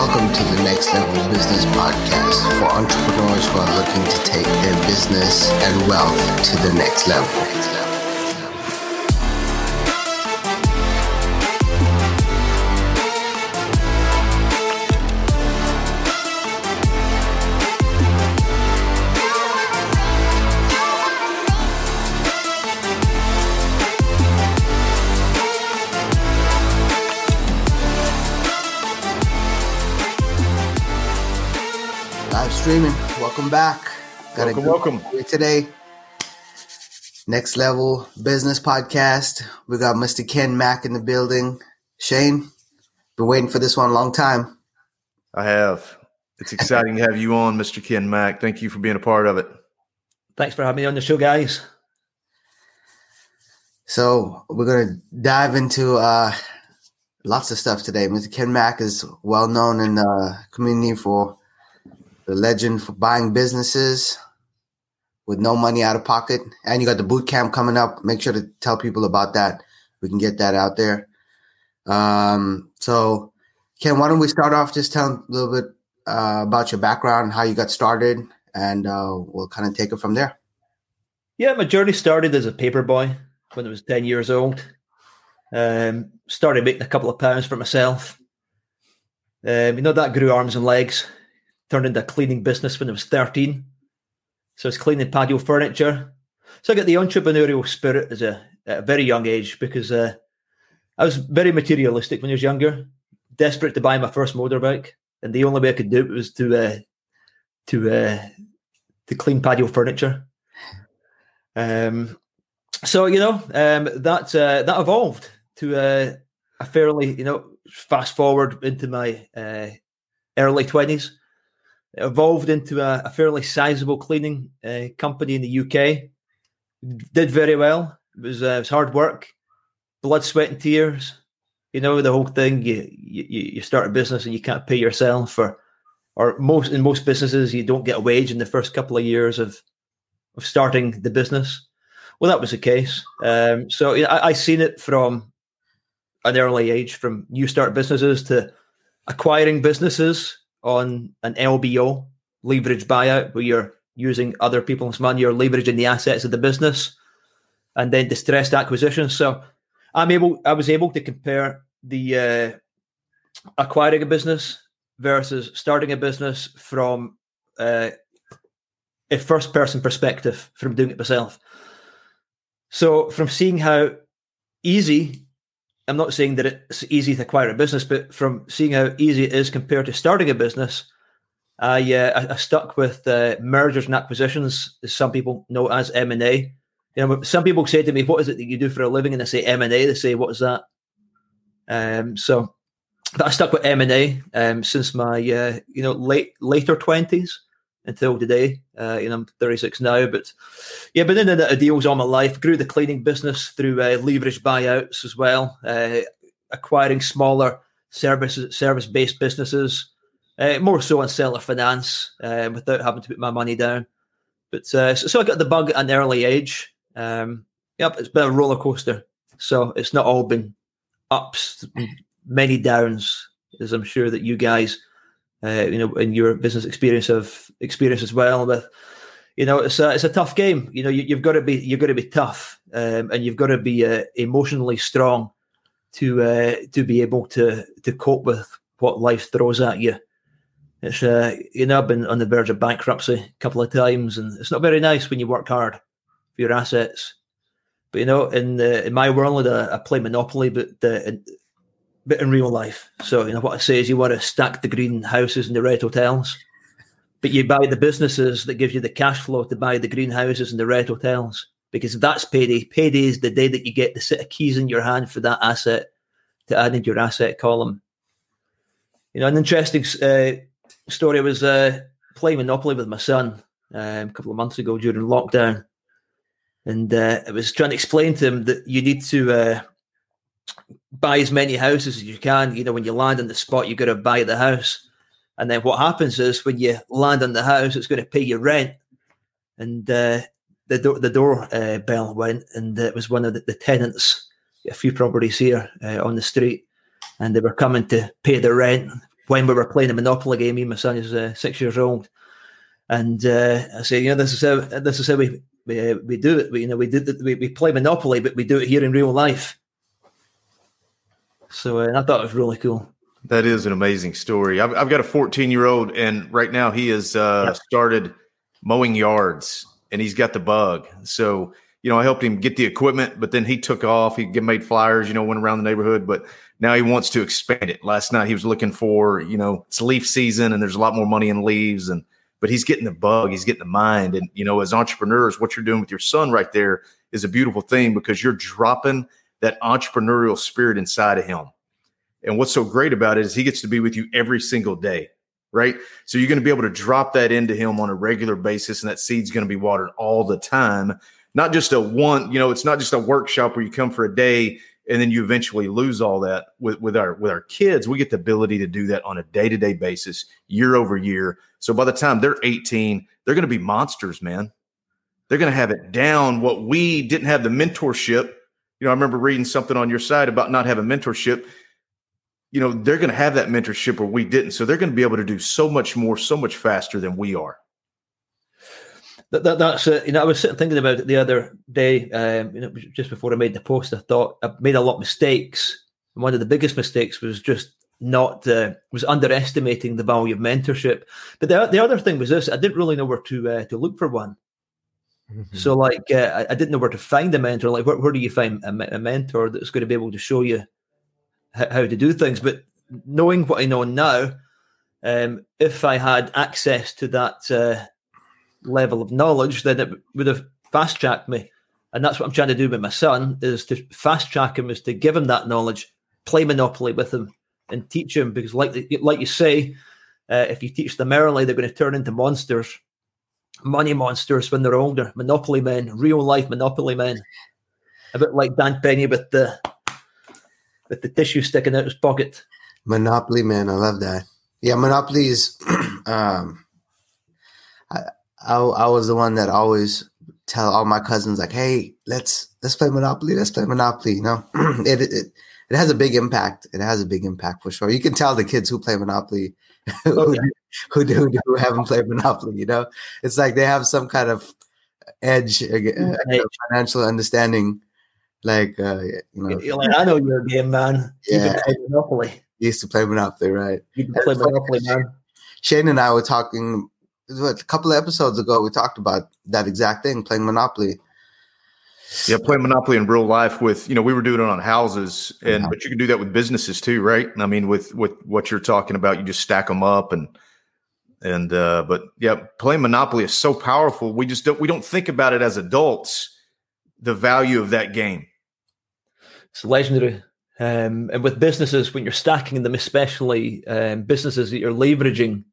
Welcome to the Next Level Business Podcast for entrepreneurs who are looking to take their business and wealth to the next level. Streaming. Welcome back. Got Welcome, a welcome. here today. Next Level Business Podcast. We got Mr. Ken Mack in the building. Shane, been waiting for this one a long time. I have. It's exciting to have you on, Mr. Ken Mack. Thank you for being a part of it. Thanks for having me on the show, guys. So we're gonna dive into uh, lots of stuff today. Mr. Ken Mack is well known in the community for the legend for buying businesses with no money out of pocket. And you got the boot camp coming up. Make sure to tell people about that. We can get that out there. Um, so Ken, why don't we start off just telling a little bit uh, about your background, how you got started, and uh, we'll kind of take it from there. Yeah, my journey started as a paper boy when I was 10 years old. Um, started making a couple of pounds for myself. Um, you know, that grew arms and legs. Turned into a cleaning business when I was 13. So I was cleaning patio furniture. So I got the entrepreneurial spirit as a, at a very young age because uh, I was very materialistic when I was younger, desperate to buy my first motorbike. And the only way I could do it was to uh, to uh, to clean patio furniture. Um, so you know um, that uh, that evolved to uh, a fairly you know fast forward into my uh, early twenties. Evolved into a, a fairly sizable cleaning uh, company in the UK. Did very well. It was, uh, it was hard work, blood, sweat, and tears. You know the whole thing. You, you you start a business and you can't pay yourself for, or most in most businesses you don't get a wage in the first couple of years of of starting the business. Well, that was the case. Um, so you know, I, I seen it from an early age, from new start businesses to acquiring businesses on an LBO leverage buyout, where you're using other people's money, you're leveraging the assets of the business, and then distressed acquisitions. So I'm able, I was able to compare the uh, acquiring a business versus starting a business from uh, a first person perspective from doing it myself. So from seeing how easy, I'm not saying that it's easy to acquire a business, but from seeing how easy it is compared to starting a business, I uh, I, stuck with uh, mergers and acquisitions, as some people know as M and A. You know, some people say to me, "What is it that you do for a living?" And I say M and A. They say, "What is that?" Um, so, but I stuck with M and A um, since my uh, you know late later twenties until today. Uh, you know, I'm 36 now, but yeah, been in and out of deals all my life. Grew the cleaning business through uh, leverage buyouts as well, uh, acquiring smaller service service based businesses, uh, more so on seller finance uh, without having to put my money down. But uh, so, so I got the bug at an early age. Um, yep, it's been a roller coaster. So it's not all been ups, many downs, as I'm sure that you guys uh, you know, in your business experience of experience as well. With you know, it's a it's a tough game. You know, you, have got to be you've got to be tough, um, and you've got to be uh, emotionally strong to uh, to be able to to cope with what life throws at you. It's uh, you know, I've been on the verge of bankruptcy a couple of times, and it's not very nice when you work hard for your assets. But you know, in in my world, I, I play Monopoly, but uh, but in real life. So, you know, what I say is you want to stack the green houses and the red hotels, but you buy the businesses that gives you the cash flow to buy the greenhouses and the red hotels because that's payday. Payday is the day that you get the set of keys in your hand for that asset to add into your asset column. You know, an interesting uh, story was uh, playing Monopoly with my son um, a couple of months ago during lockdown. And uh, I was trying to explain to him that you need to uh, buy as many houses as you can. You know, when you land on the spot, you've got to buy the house. And then what happens is when you land on the house, it's going to pay your rent. And uh, the, do- the door uh, bell went, and it was one of the, the tenants, a few properties here uh, on the street, and they were coming to pay the rent when we were playing a Monopoly game. Me and my son is uh, six years old, and uh, I say, you know, this is how this is how we we, uh, we do it. We, you know, we did we, we play Monopoly, but we do it here in real life. So uh, I thought it was really cool. That is an amazing story. I've, I've got a 14 year old, and right now he has uh, yeah. started mowing yards, and he's got the bug. So you know, I helped him get the equipment, but then he took off. He made flyers, you know, went around the neighborhood, but now he wants to expand it. Last night he was looking for, you know, it's leaf season and there's a lot more money in leaves and but he's getting the bug, he's getting the mind. And you know, as entrepreneurs, what you're doing with your son right there is a beautiful thing because you're dropping that entrepreneurial spirit inside of him. And what's so great about it is he gets to be with you every single day, right? So you're going to be able to drop that into him on a regular basis, and that seed's going to be watered all the time not just a one, you know, it's not just a workshop where you come for a day and then you eventually lose all that with, with our with our kids we get the ability to do that on a day-to-day basis year over year so by the time they're 18 they're going to be monsters man they're going to have it down what we didn't have the mentorship you know i remember reading something on your side about not having mentorship you know they're going to have that mentorship where we didn't so they're going to be able to do so much more so much faster than we are that, that that's uh, you know I was sitting thinking about it the other day. Um, you know, just before I made the post, I thought I made a lot of mistakes. And one of the biggest mistakes was just not uh, was underestimating the value of mentorship. But the the other thing was this: I didn't really know where to uh, to look for one. Mm-hmm. So like uh, I, didn't know where to find a mentor. Like where, where do you find a, a, mentor that's going to be able to show you how, how to do things? But knowing what I know now, um, if I had access to that uh, level of knowledge, then it would have fast tracked me. And that's what I'm trying to do with my son is to fast track him, is to give him that knowledge, play Monopoly with him, and teach him. Because, like like you say, uh, if you teach them early, they're going to turn into monsters, money monsters when they're older, Monopoly men, real life Monopoly men. A bit like Dan Penny with the with the tissue sticking out his pocket. Monopoly man, I love that. Yeah, Monopoly is. um, I, I, I was the one that always tell all my cousins like, "Hey, let's let's play Monopoly. Let's play Monopoly." You know, it, it it has a big impact. It has a big impact for sure. You can tell the kids who play Monopoly, who, who, who, who haven't played Monopoly. You know, it's like they have some kind of edge, uh, financial understanding. Like, uh, you know, like, I know you're a game man. Yeah, you play Monopoly. You used to play Monopoly, right? You can play Monopoly, man. Shane and I were talking a couple of episodes ago, we talked about that exact thing, playing Monopoly. Yeah, playing Monopoly in real life with you know we were doing it on houses, and yeah. but you can do that with businesses too, right? I mean, with with what you're talking about, you just stack them up and and uh, but yeah, playing Monopoly is so powerful. We just don't we don't think about it as adults, the value of that game. It's legendary. Um, and with businesses, when you're stacking them, especially um, businesses that you're leveraging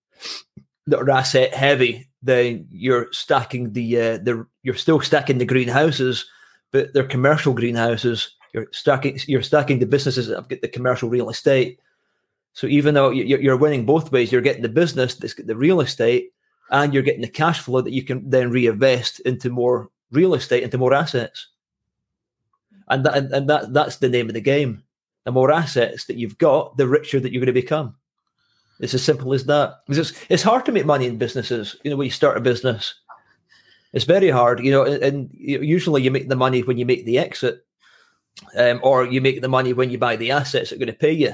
that are asset heavy, then you're stacking the uh, the you're still stacking the greenhouses, but they're commercial greenhouses. You're stacking you're stacking the businesses that have got the commercial real estate. So even though you're winning both ways, you're getting the business that's got the real estate, and you're getting the cash flow that you can then reinvest into more real estate, into more assets. And that, and that that's the name of the game. The more assets that you've got, the richer that you're going to become. It's as simple as that. Because it's, it's hard to make money in businesses. You know, when you start a business, it's very hard. You know, and, and usually you make the money when you make the exit, um, or you make the money when you buy the assets that are going to pay you.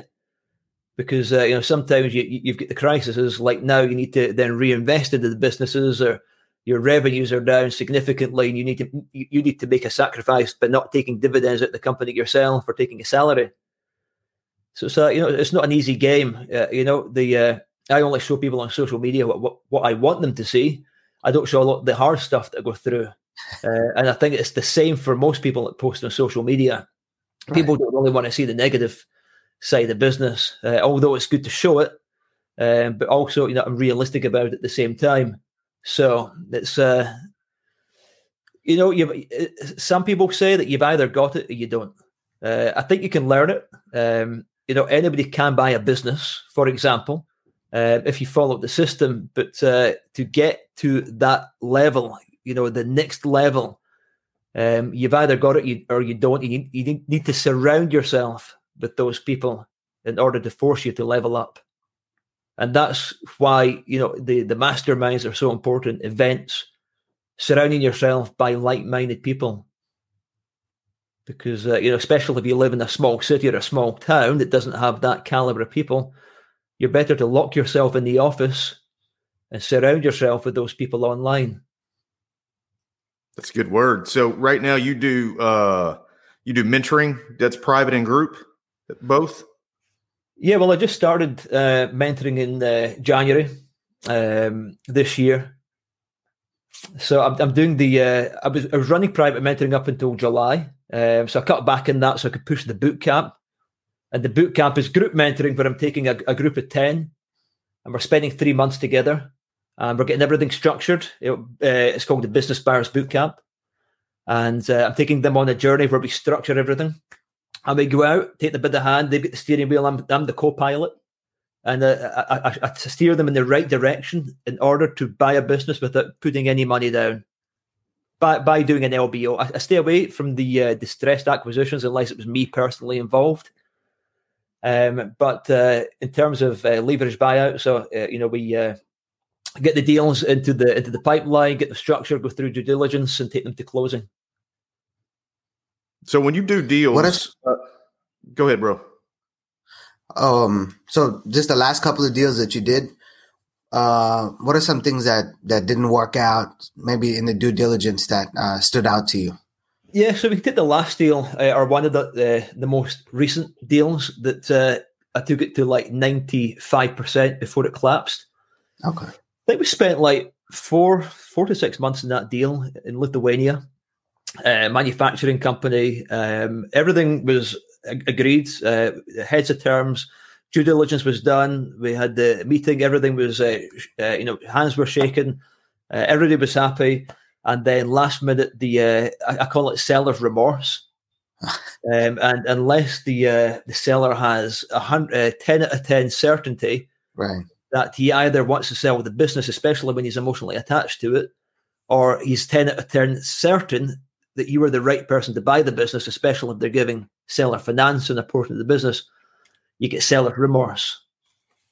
Because uh, you know sometimes you you've got the crises like now you need to then reinvest into the businesses or your revenues are down significantly and you need to you need to make a sacrifice by not taking dividends at the company yourself or taking a salary. So it's you know it's not an easy game. Uh, you know the uh, I only show people on social media what, what, what I want them to see. I don't show a lot of the hard stuff that I go through, uh, and I think it's the same for most people that post on social media. Right. People don't really want to see the negative side of business, uh, although it's good to show it, um, but also you know I'm realistic about it at the same time. So it's uh, you know you some people say that you've either got it or you don't. Uh, I think you can learn it. Um, you know, anybody can buy a business, for example, uh, if you follow the system. But uh, to get to that level, you know, the next level, um, you've either got it or you don't. You need, you need to surround yourself with those people in order to force you to level up. And that's why, you know, the, the masterminds are so important. Events, surrounding yourself by like minded people. Because, uh, you know, especially if you live in a small city or a small town that doesn't have that caliber of people, you're better to lock yourself in the office and surround yourself with those people online. That's a good word. So right now you do uh you do mentoring that's private and group both? Yeah, well, I just started uh, mentoring in uh, January um, this year. So I'm, I'm doing the. Uh, I was I was running private mentoring up until July. Um, so I cut back in that so I could push the boot camp. And the boot camp is group mentoring, where I'm taking a, a group of ten, and we're spending three months together, and we're getting everything structured. It, uh, it's called the Business Buyers Boot Camp, and uh, I'm taking them on a journey where we structure everything. And we go out, take the bit of hand, they get the steering wheel, I'm, I'm the co pilot. And uh, I, I, I, steer them in the right direction in order to buy a business without putting any money down. By, by doing an LBO, I, I stay away from the uh, distressed acquisitions unless it was me personally involved. Um, but uh, in terms of uh, leverage buyout, so uh, you know we uh, get the deals into the into the pipeline, get the structure, go through due diligence, and take them to closing. So when you do deals, what is, uh, go ahead, bro. Um. So just the last couple of deals that you did, uh, what are some things that that didn't work out? Maybe in the due diligence that uh, stood out to you. Yeah, so we did the last deal, uh, or one of the the, the most recent deals that uh, I took it to like ninety five percent before it collapsed. Okay. I think we spent like four four to six months in that deal in Lithuania uh, manufacturing company. Um, everything was agreed, uh, heads of terms. Due diligence was done. We had the meeting. Everything was, uh, uh you know, hands were shaken. Uh, everybody was happy. And then last minute, the I, I, call it seller's remorse. um, and unless the the seller has a hundred, ten out of ten certainty, right, that he either wants to sell the business, especially when he's emotionally attached to it, or he's 10 out of 10 certain that you are the right person to buy the business, especially if they're giving seller finance and a portion of the business, you get seller remorse.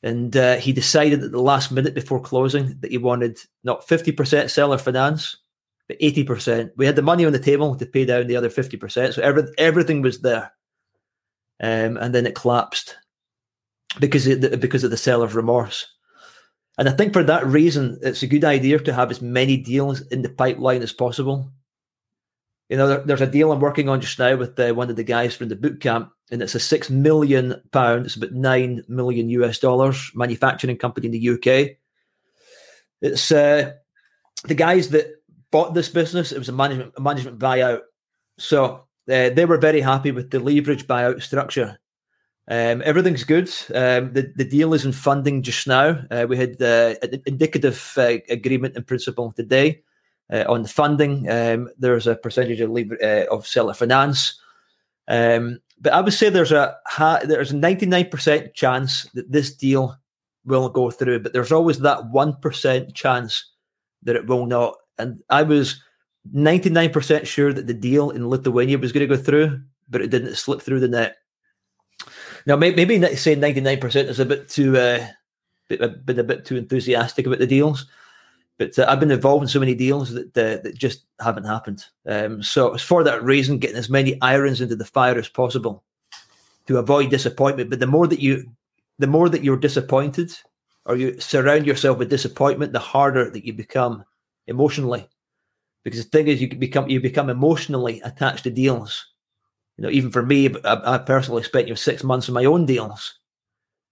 And uh, he decided at the last minute before closing that he wanted not 50% seller finance, but 80%. We had the money on the table to pay down the other 50%. So every, everything was there. Um, and then it collapsed because of, the, because of the seller's remorse. And I think for that reason, it's a good idea to have as many deals in the pipeline as possible you know, there, there's a deal I'm working on just now with uh, one of the guys from the boot camp, and it's a six million pound, it's about nine million US dollars manufacturing company in the UK. It's uh, the guys that bought this business. It was a management a management buyout, so uh, they were very happy with the leverage buyout structure. Um, everything's good. Um, the the deal is in funding just now. Uh, we had uh, an indicative uh, agreement in principle today uh, on the funding. Um, there's a percentage of uh, of seller finance, um, but I would say there's a there's a 99% chance that this deal will go through, but there's always that one percent chance that it will not. And I was 99% sure that the deal in Lithuania was going to go through, but it didn't slip through the net. Now, maybe, saying 99% is a bit too, uh, bit, been a bit too enthusiastic about the deals. But uh, I've been involved in so many deals that uh, that just haven't happened. Um, so it's for that reason, getting as many irons into the fire as possible to avoid disappointment. But the more that you, the more that you're disappointed, or you surround yourself with disappointment, the harder that you become emotionally. Because the thing is, you become you become emotionally attached to deals. You know, even for me, I, I personally spent you know, six months on my own deals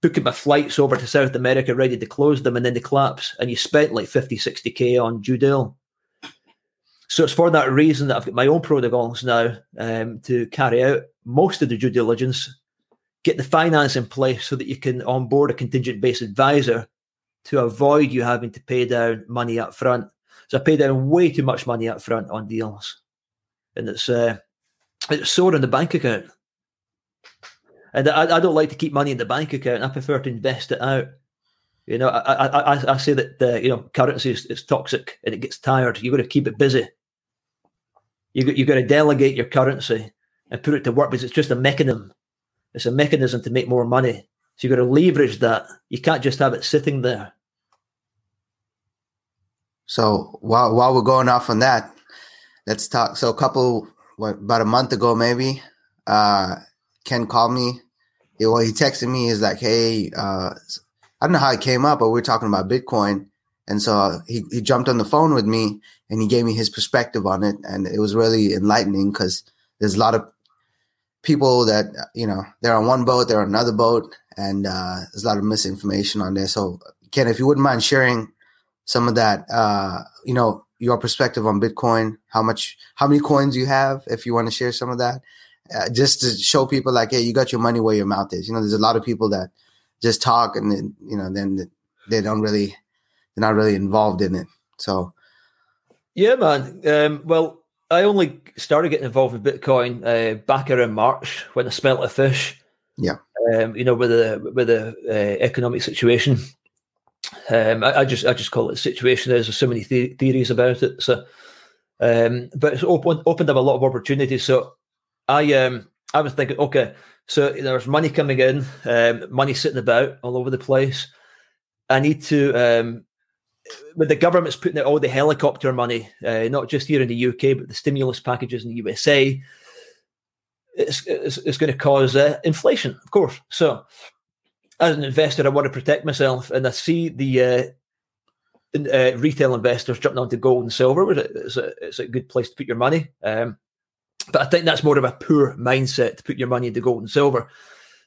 booking my flights over to South America ready to close them and then they collapse and you spent like 50, 60k on due deal. So it's for that reason that I've got my own protocols now um, to carry out most of the due diligence, get the finance in place so that you can onboard a contingent based advisor to avoid you having to pay down money up front. So I pay down way too much money up front on deals. And it's uh, it's stored in the bank account. And I, I don't like to keep money in the bank account. I prefer to invest it out. You know, I I, I say that the, you know currency is, is toxic and it gets tired. You've got to keep it busy. You you got to delegate your currency and put it to work because it's just a mechanism. It's a mechanism to make more money. So you've got to leverage that. You can't just have it sitting there. So while while we're going off on that, let's talk. So a couple, what about a month ago, maybe, uh, Ken called me. Well, he texted me. He's like, "Hey, uh, I don't know how it came up, but we are talking about Bitcoin." And so he, he jumped on the phone with me and he gave me his perspective on it. And it was really enlightening because there's a lot of people that, you know, they're on one boat, they're on another boat, and uh, there's a lot of misinformation on there. So, Ken, if you wouldn't mind sharing some of that, uh, you know, your perspective on Bitcoin, how much, how many coins you have, if you want to share some of that, uh, just to show people like, hey, you got your money where your mouth is. You know, there's a lot of people that just talk and then, you know, then they don't really they're not really involved in it. So, yeah, man. Um, well, I only started getting involved with Bitcoin uh, back around March when I smelt a fish. Yeah. Um, you know, with the with the uh, economic situation, um, I, I, just I just call it situation. There's so many the- theories about it. So, um, but it's opened opened up a lot of opportunities. So, I um I was thinking, okay, so there's money coming in, um, money sitting about all over the place. I need to um, with the government's putting out all the helicopter money, uh, not just here in the UK, but the stimulus packages in the USA, it's, it's, it's going to cause uh, inflation, of course. So, as an investor, I want to protect myself, and I see the uh, uh, retail investors jumping onto gold and silver. It's a, it's a good place to put your money. Um, but I think that's more of a poor mindset to put your money into gold and silver.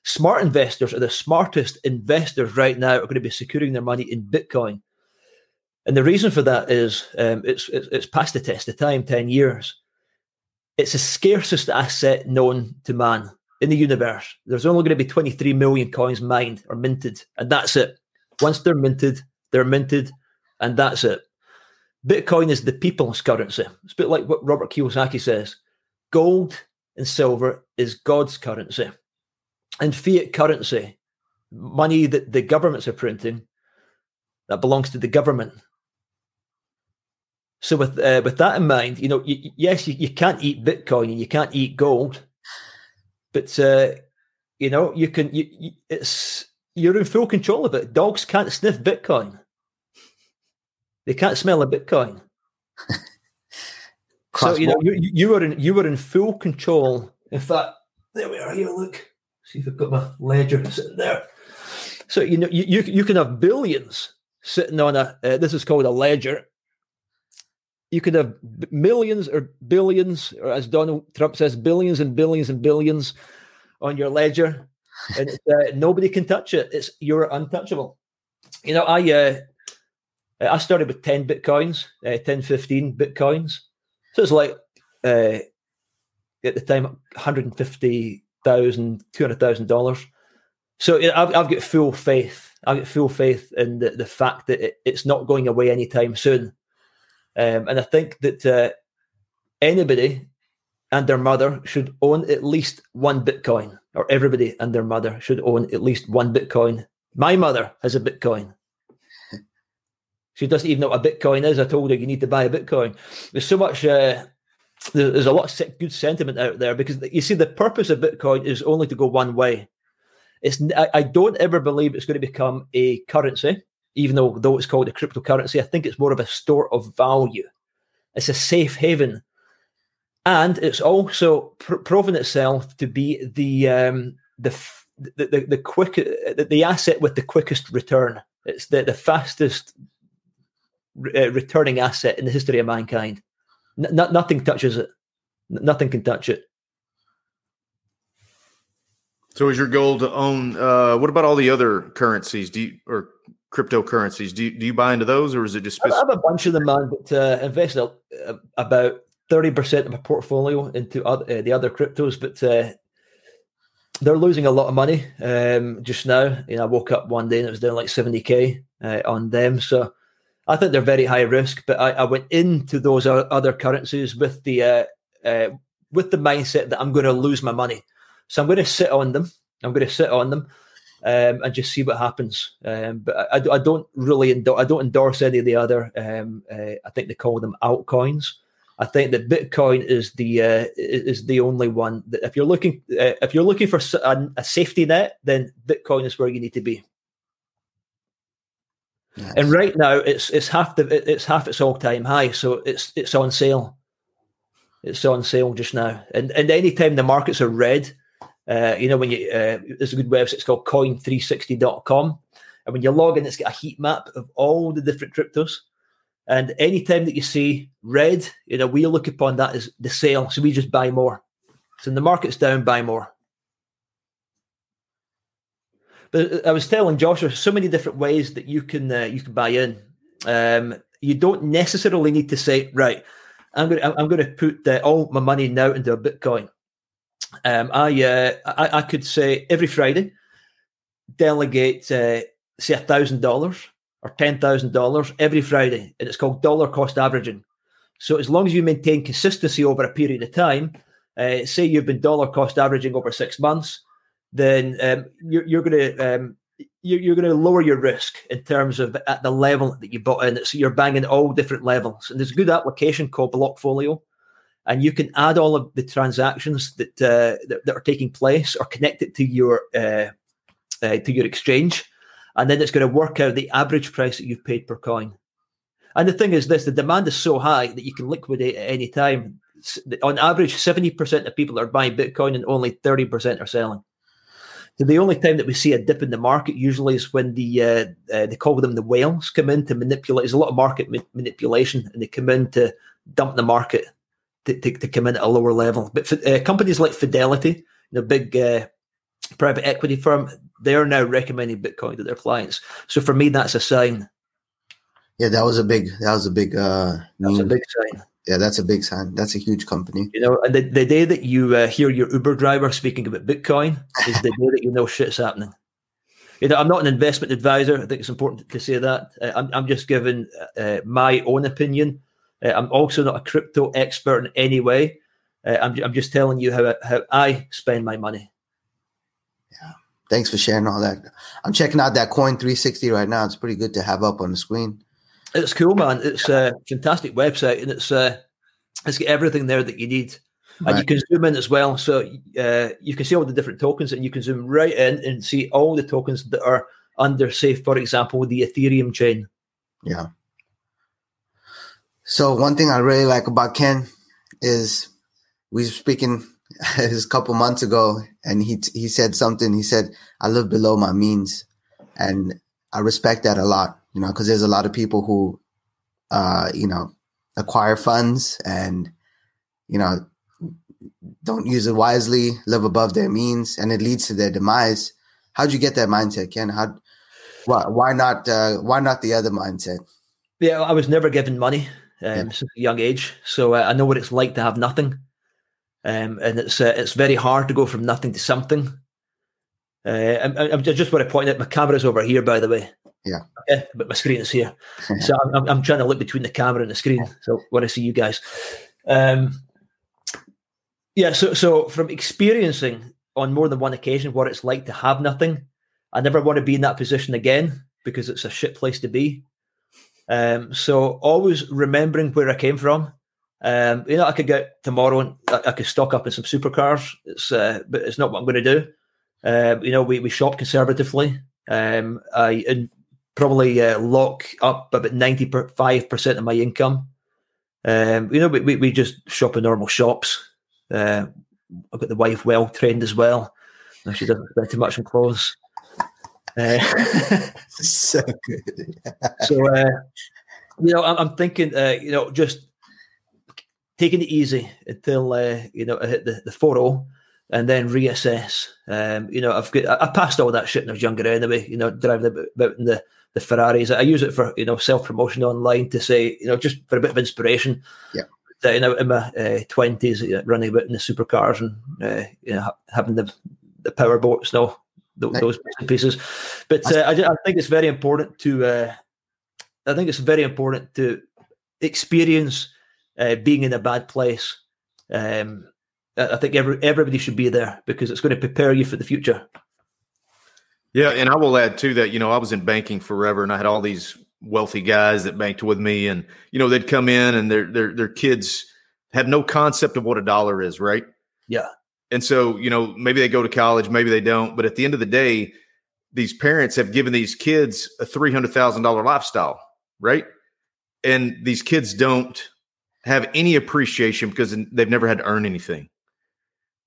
Smart investors are the smartest investors right now are going to be securing their money in Bitcoin and the reason for that is um, it's, it's, it's past the test of time, ten years. It's the scarcest asset known to man in the universe. There's only going to be 23 million coins mined or minted, and that's it. Once they're minted, they're minted, and that's it. Bitcoin is the people's currency. It's a bit like what Robert Kiyosaki says: gold and silver is God's currency, and fiat currency, money that the governments are printing, that belongs to the government so with uh, with that in mind, you know, yes, you, you can't eat Bitcoin and you can't eat gold, but uh, you know, you can. You, you, it's you're in full control of it. Dogs can't sniff Bitcoin. They can't smell a Bitcoin. so you know, you, you were in you were in full control. In fact, there we are. Here, look. See if I've got my ledger sitting there. So you know, you you, you can have billions sitting on a. Uh, this is called a ledger you could have millions or billions, or as Donald Trump says, billions and billions and billions on your ledger, and uh, nobody can touch it. It's you're untouchable. You know, I uh, I started with 10 bitcoins, uh, 10, 15 bitcoins. So it's like uh, at the time, $150,000, $200,000. So I've, I've got full faith. I've got full faith in the, the fact that it, it's not going away anytime soon. Um, and I think that uh, anybody and their mother should own at least one Bitcoin, or everybody and their mother should own at least one Bitcoin. My mother has a Bitcoin. She doesn't even know what a Bitcoin is. I told her you need to buy a Bitcoin. There's so much. Uh, there's a lot of good sentiment out there because you see the purpose of Bitcoin is only to go one way. It's I don't ever believe it's going to become a currency even though though it's called a cryptocurrency, I think it's more of a store of value. It's a safe haven, and it's also pr- proven itself to be the um, the, the the the quick the, the asset with the quickest return. It's the the fastest uh, returning asset in the history of mankind. N- nothing touches it. N- nothing can touch it. So, is your goal to own? Uh, what about all the other currencies? Do you or cryptocurrencies. Do you, do you buy into those, or is it just? Specific? I have a bunch of them, man. But uh, invest uh, about thirty percent of my portfolio into other, uh, the other cryptos, but uh, they're losing a lot of money um, just now. You know, I woke up one day and it was down like seventy k uh, on them. So I think they're very high risk. But I, I went into those other currencies with the uh, uh, with the mindset that I'm going to lose my money. So I'm going to sit on them. I'm going to sit on them um, and just see what happens. Um, but I, I, don't really endo- I don't endorse any of the other. Um, uh, I think they call them altcoins. I think that Bitcoin is the uh, is the only one that if you're looking uh, if you're looking for a, a, safety net, then Bitcoin is where you need to be. Nice. And right now, it's it's half the it's half its all time high, so it's it's on sale. It's on sale just now, and and anytime the markets are red, uh, you know when you uh, there's a good website it's called Coin360.com, and when you log in, it's got a heat map of all the different cryptos. And anytime that you see red, you know, we look upon that as the sale. So we just buy more. So when the market's down, buy more. But I was telling Joshua so many different ways that you can uh, you can buy in. Um, you don't necessarily need to say, right, I'm going to, I'm going to put uh, all my money now into a Bitcoin. Um, I, uh, I, I could say every Friday, delegate uh, say a thousand dollars or $10,000 every Friday, and it's called dollar cost averaging. So as long as you maintain consistency over a period of time, uh, say you've been dollar cost averaging over six months, then um, you're, you're going to um, you're, you're going to lower your risk in terms of at the level that you bought in. So you're banging all different levels, and there's a good application called Blockfolio, and you can add all of the transactions that uh, that, that, are taking place or connect it to your uh, uh, to your exchange and then it's going to work out the average price that you've paid per coin. And the thing is this the demand is so high that you can liquidate at any time. On average, 70% of people are buying Bitcoin and only 30% are selling. So the only time that we see a dip in the market usually is when the uh, uh, they call them the whales come in to manipulate. There's a lot of market ma- manipulation, and they come in to dump the market to, to, to come in at a lower level. But for, uh, companies like Fidelity, the big uh, private equity firm, they're now recommending Bitcoin to their clients. So for me, that's a sign. Yeah, that was a big. That was a big. uh That's a big sign. Yeah, that's a big sign. That's a huge company. You know, and the, the day that you uh, hear your Uber driver speaking about Bitcoin is the day that you know shit's happening. You know, I'm not an investment advisor. I think it's important to say that. Uh, I'm, I'm just giving uh, my own opinion. Uh, I'm also not a crypto expert in any way. Uh, I'm, I'm just telling you how, how I spend my money. Yeah. Thanks for sharing all that. I'm checking out that Coin 360 right now. It's pretty good to have up on the screen. It's cool, man. It's a fantastic website, and it's uh, it's got everything there that you need. And right. you can zoom in as well, so uh, you can see all the different tokens, and you can zoom right in and see all the tokens that are under, say, for example, the Ethereum chain. Yeah. So one thing I really like about Ken is we were speaking a couple months ago, and he he said something. He said, "I live below my means," and I respect that a lot. You know, because there's a lot of people who, uh, you know, acquire funds and, you know, don't use it wisely, live above their means, and it leads to their demise. How'd you get that mindset, Ken? How? Why, why not? Uh, why not the other mindset? Yeah, I was never given money um, yeah. since a young age, so uh, I know what it's like to have nothing um, and it's uh, it's very hard to go from nothing to something. Uh, I, I, just want to point out my camera's over here, by the way. Yeah. Okay, but my screen is here, so I'm, I'm trying to look between the camera and the screen. So when I see you guys, um, yeah. So so from experiencing on more than one occasion what it's like to have nothing, I never want to be in that position again because it's a shit place to be. Um, so always remembering where I came from um, you know, I could get tomorrow and I, I could stock up in some supercars. It's uh, but it's not what I'm going to do. Um, you know, we, we shop conservatively. Um, I probably uh, lock up about ninety five percent of my income. Um, you know, we, we, we just shop in normal shops. Uh, I've got the wife well trained as well. She doesn't spend too much on clothes. Uh, so good. so, uh, you know, I'm, I'm thinking, uh, you know, just taking it easy until uh, you know I hit the the four zero, and then reassess. Um, you know, I've got I passed all that shit when I was younger anyway. You know, driving about in the the Ferraris. I use it for you know self promotion online to say you know just for a bit of inspiration. Yeah. That, you know, in my twenties, uh, running about in the supercars and uh, you know having the the power boats, no, those, those pieces. But uh, I, I, think it's very important to. Uh, I think it's very important to experience uh, being in a bad place. Um, I think every, everybody should be there because it's going to prepare you for the future. Yeah, and I will add too that. You know, I was in banking forever, and I had all these wealthy guys that banked with me, and you know, they'd come in and their their their kids have no concept of what a dollar is, right? Yeah. And so, you know, maybe they go to college, maybe they don't. But at the end of the day, these parents have given these kids a $300,000 lifestyle, right? And these kids don't have any appreciation because they've never had to earn anything.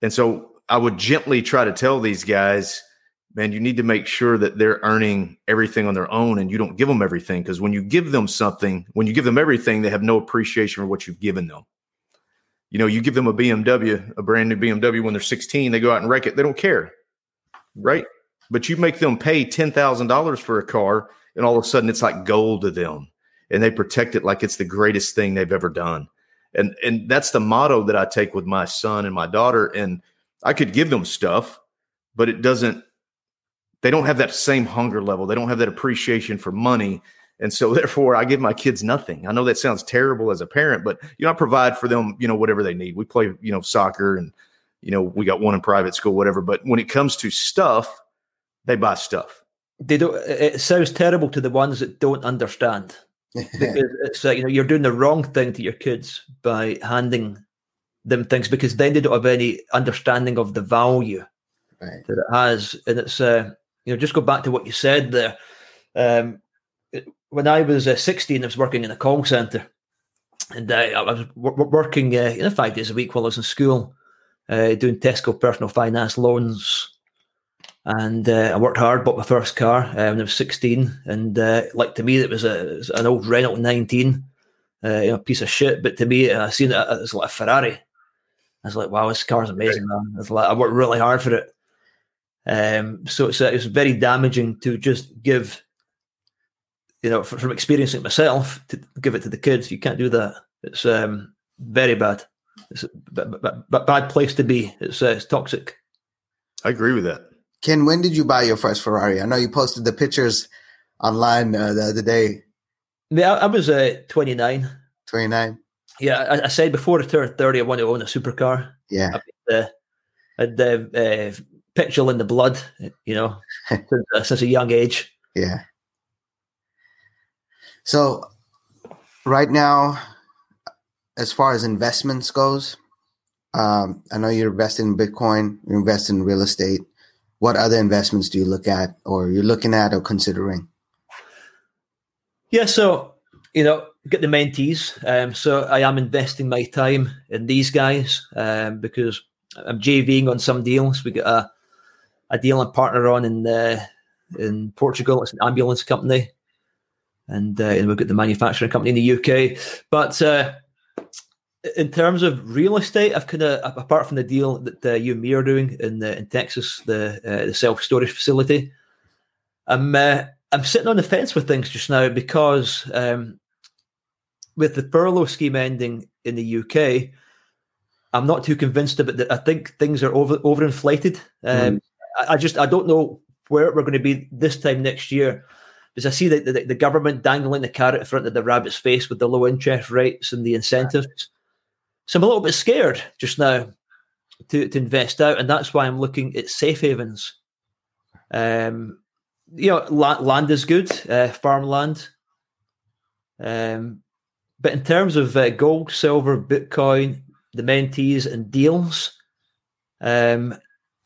And so I would gently try to tell these guys, man, you need to make sure that they're earning everything on their own and you don't give them everything. Because when you give them something, when you give them everything, they have no appreciation for what you've given them. You know, you give them a BMW, a brand new BMW when they're 16, they go out and wreck it. They don't care. Right. But you make them pay $10,000 for a car and all of a sudden it's like gold to them and they protect it like it's the greatest thing they've ever done. And and that's the motto that I take with my son and my daughter and I could give them stuff, but it doesn't they don't have that same hunger level. They don't have that appreciation for money. And so therefore I give my kids nothing. I know that sounds terrible as a parent, but you know, I provide for them, you know, whatever they need. We play, you know, soccer and you know, we got one in private school, whatever. But when it comes to stuff, they buy stuff. They don't it sounds terrible to the ones that don't understand. it's like, you know, you're doing the wrong thing to your kids by handing them things because then they don't have any understanding of the value right. that it has. And it's uh you know, just go back to what you said there. Um, when I was uh, 16, I was working in a call center, and uh, I was w- working uh, you know five days a week while I was in school, uh, doing Tesco personal finance loans. And uh, I worked hard, bought my first car uh, when I was 16. And like to me, it was, a, it was an old Renault 19, you know, piece of shit. But to me, I seen it as like a Ferrari. I was like, wow, this car's amazing, man. I, like, I worked really hard for it. Um, so it's, uh, it's very damaging to just give, you know, from, from experiencing it myself, to give it to the kids. You can't do that. It's um, very bad. It's a b- b- b- bad place to be. It's, uh, it's toxic. I agree with that. Ken, when did you buy your first Ferrari? I know you posted the pictures online uh, the other day. Yeah, I, I was uh, 29. 29? Yeah, I, I, said before I turned 30, I want to own a supercar. Yeah. I had uh, uh, petrol in the blood, you know, since, uh, since, a young age. Yeah. So, right now, as far as investments goes, um, I know you're investing in Bitcoin, you're investing in real estate. What other investments do you look at, or you're looking at, or considering? Yeah, so you know, get the mentees. Um, so I am investing my time in these guys um, because I'm JVing on some deals. We got a a deal and partner on in uh, in Portugal. It's an ambulance company, and, uh, and we've got the manufacturing company in the UK. But uh, in terms of real estate, I've kind of apart from the deal that uh, you and me are doing in uh, in Texas, the uh, the self storage facility, I'm I'm sitting on the fence with things just now because um, with the furlough scheme ending in the UK. I'm not too convinced about that. I think things are over overinflated. Um, mm. I just I don't know where we're going to be this time next year because I see the, the, the, government dangling the carrot in front of the rabbit's face with the low interest rates and the incentives. So I'm a little bit scared just now to, to invest out, and that's why I'm looking at safe havens. Um, you know, land, land is good, uh, farmland. Um, but in terms of uh, gold, silver, Bitcoin, the mentees, and deals, um,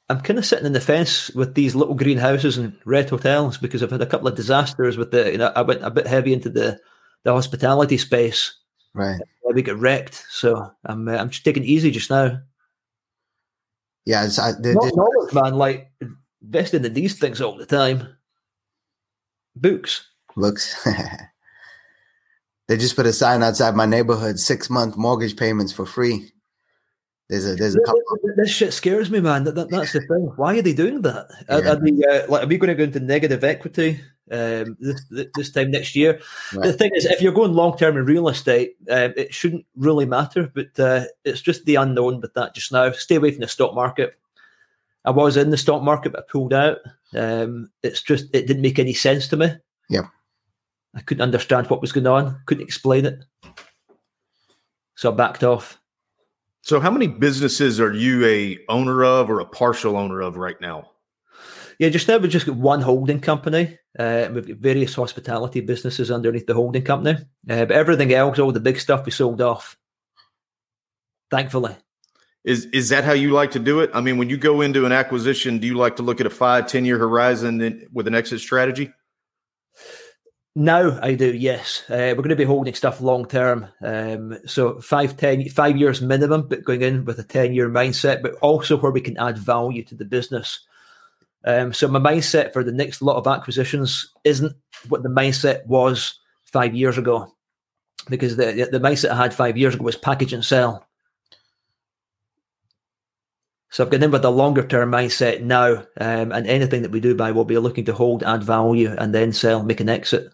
I'm kind of sitting in the fence with these little greenhouses and red hotels because I've had a couple of disasters with the. You know, I went a bit heavy into the the hospitality space. Right. We get wrecked, so I'm uh, I'm just taking it easy just now. Yeah, it's, I, the, not, not, man. Like investing in these things all the time. Books. Books. they just put a sign outside my neighborhood: six month mortgage payments for free. There's a there's a couple. This shit scares me, man. That, that, that's the thing. Why are they doing that? Are, yeah. are, they, uh, like, are we going to go into negative equity um, this this time next year? Right. The thing is, if you're going long term in real estate, um, it shouldn't really matter. But uh, it's just the unknown with that just now. Stay away from the stock market. I was in the stock market, but I pulled out. Um, it's just it didn't make any sense to me. Yeah, I couldn't understand what was going on. Couldn't explain it, so I backed off. So, how many businesses are you a owner of or a partial owner of right now? Yeah, just now we've just got one holding company. Uh, we've got various hospitality businesses underneath the holding company. Uh, but everything else, all the big stuff, we sold off. thankfully. Is is that how you like to do it? I mean, when you go into an acquisition, do you like to look at a five, 10 year horizon with an exit strategy? Now I do, yes. Uh, we're going to be holding stuff long term. Um, so five, ten, five years minimum, but going in with a 10 year mindset, but also where we can add value to the business. Um, so my mindset for the next lot of acquisitions isn't what the mindset was five years ago, because the, the mindset I had five years ago was package and sell. So I've gone in with a longer term mindset now, um, and anything that we do buy we'll be looking to hold, add value, and then sell, make an exit.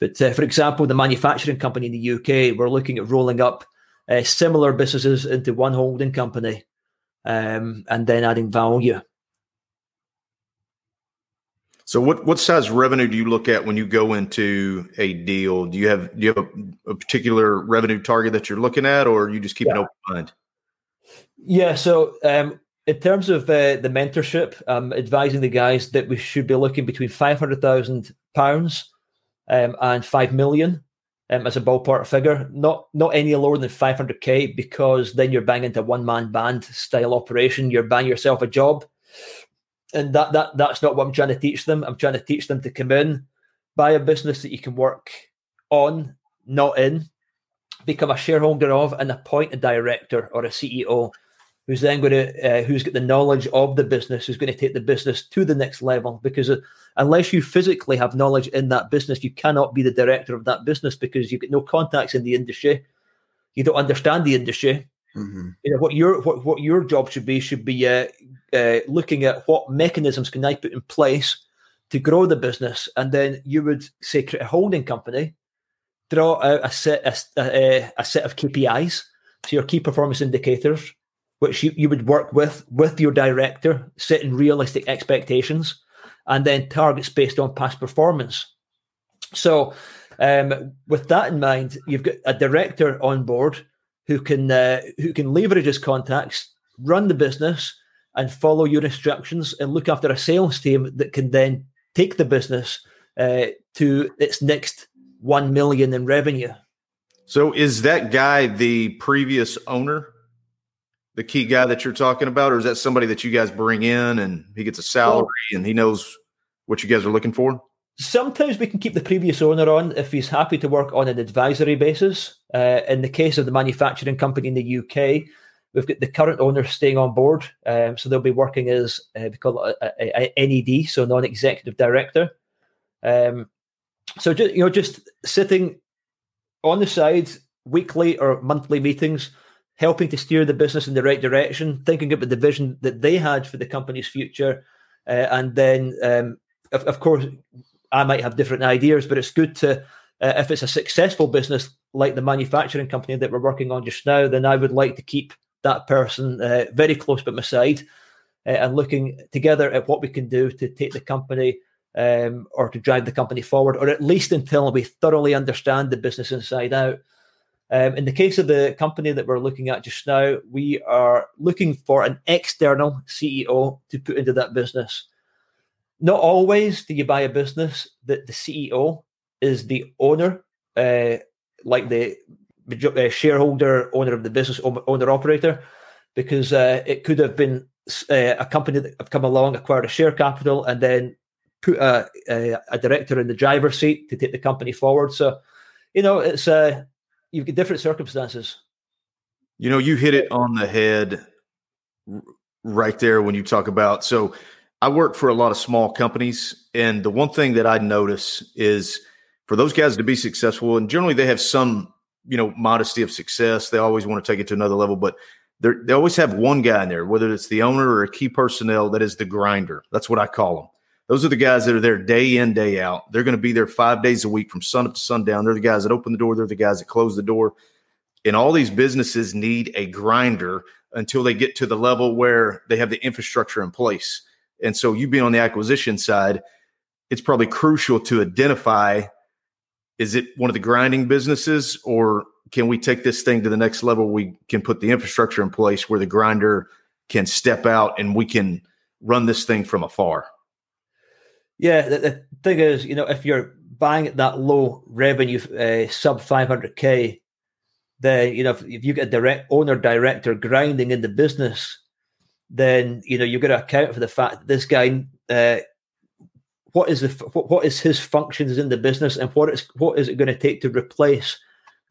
But uh, for example, the manufacturing company in the UK, we're looking at rolling up uh, similar businesses into one holding company, um, and then adding value. So, what what size revenue do you look at when you go into a deal? Do you have do you have a, a particular revenue target that you're looking at, or you just keep yeah. an open mind? Yeah. So, um, in terms of uh, the mentorship, I'm advising the guys that we should be looking between five hundred thousand pounds um, and five million um, as a ballpark figure. Not not any lower than five hundred k because then you're banging into one man band style operation. You're buying yourself a job, and that that that's not what I'm trying to teach them. I'm trying to teach them to come in, buy a business that you can work on, not in, become a shareholder of, and appoint a director or a CEO who's then going to uh, who's got the knowledge of the business, who's going to take the business to the next level. Because uh, unless you physically have knowledge in that business, you cannot be the director of that business because you've got no contacts in the industry. You don't understand the industry. Mm-hmm. You know what your what, what your job should be should be uh, uh, looking at what mechanisms can I put in place to grow the business, and then you would say create a holding company, draw out a set a, a, a set of KPIs, so your key performance indicators which you, you would work with with your director, setting realistic expectations, and then targets based on past performance. So, um, with that in mind, you've got a director on board who can uh, who can leverage his contacts, run the business, and follow your instructions, and look after a sales team that can then take the business uh, to its next one million in revenue. So, is that guy the previous owner? The key guy that you're talking about, or is that somebody that you guys bring in and he gets a salary and he knows what you guys are looking for? Sometimes we can keep the previous owner on if he's happy to work on an advisory basis. Uh, in the case of the manufacturing company in the UK, we've got the current owner staying on board, um, so they'll be working as uh, we call it a, a, a NED, so non-executive director. Um, so just you know, just sitting on the side weekly or monthly meetings helping to steer the business in the right direction, thinking about the vision that they had for the company's future. Uh, and then, um, of, of, course, I might have different ideas, but it's good to, uh, if it's a successful business like the manufacturing company that we're working on just now, then I would like to keep that person uh, very close by my side uh, and looking together at what we can do to take the company um, or to drive the company forward, or at least until we thoroughly understand the business inside out. Um, in the case of the company that we're looking at just now, we are looking for an external CEO to put into that business. Not always do you buy a business that the CEO is the owner, uh, like the uh, shareholder, owner of the business, owner operator, because uh, it could have been uh, a company that have come along, acquired a share capital, and then put a, a, a director in the driver's seat to take the company forward. So, you know, it's a uh, you've got different circumstances. You know, you hit it on the head right there when you talk about. So, I work for a lot of small companies, and the one thing that I notice is for those guys to be successful, and generally they have some, you know, modesty of success. They always want to take it to another level, but they always have one guy in there, whether it's the owner or a key personnel, that is the grinder. That's what I call them. Those are the guys that are there day in, day out. They're going to be there five days a week from sun up to sundown. They're the guys that open the door. They're the guys that close the door. And all these businesses need a grinder until they get to the level where they have the infrastructure in place. And so, you being on the acquisition side, it's probably crucial to identify is it one of the grinding businesses or can we take this thing to the next level? We can put the infrastructure in place where the grinder can step out and we can run this thing from afar. Yeah, the, the, thing is, you know, if you're buying at that low revenue, uh, sub 500k, then you know if, if you get a direct owner director grinding in the business, then you know you're going to account for the fact that this guy. Uh, what is the what, what is his functions in the business and what is what is it going to take to replace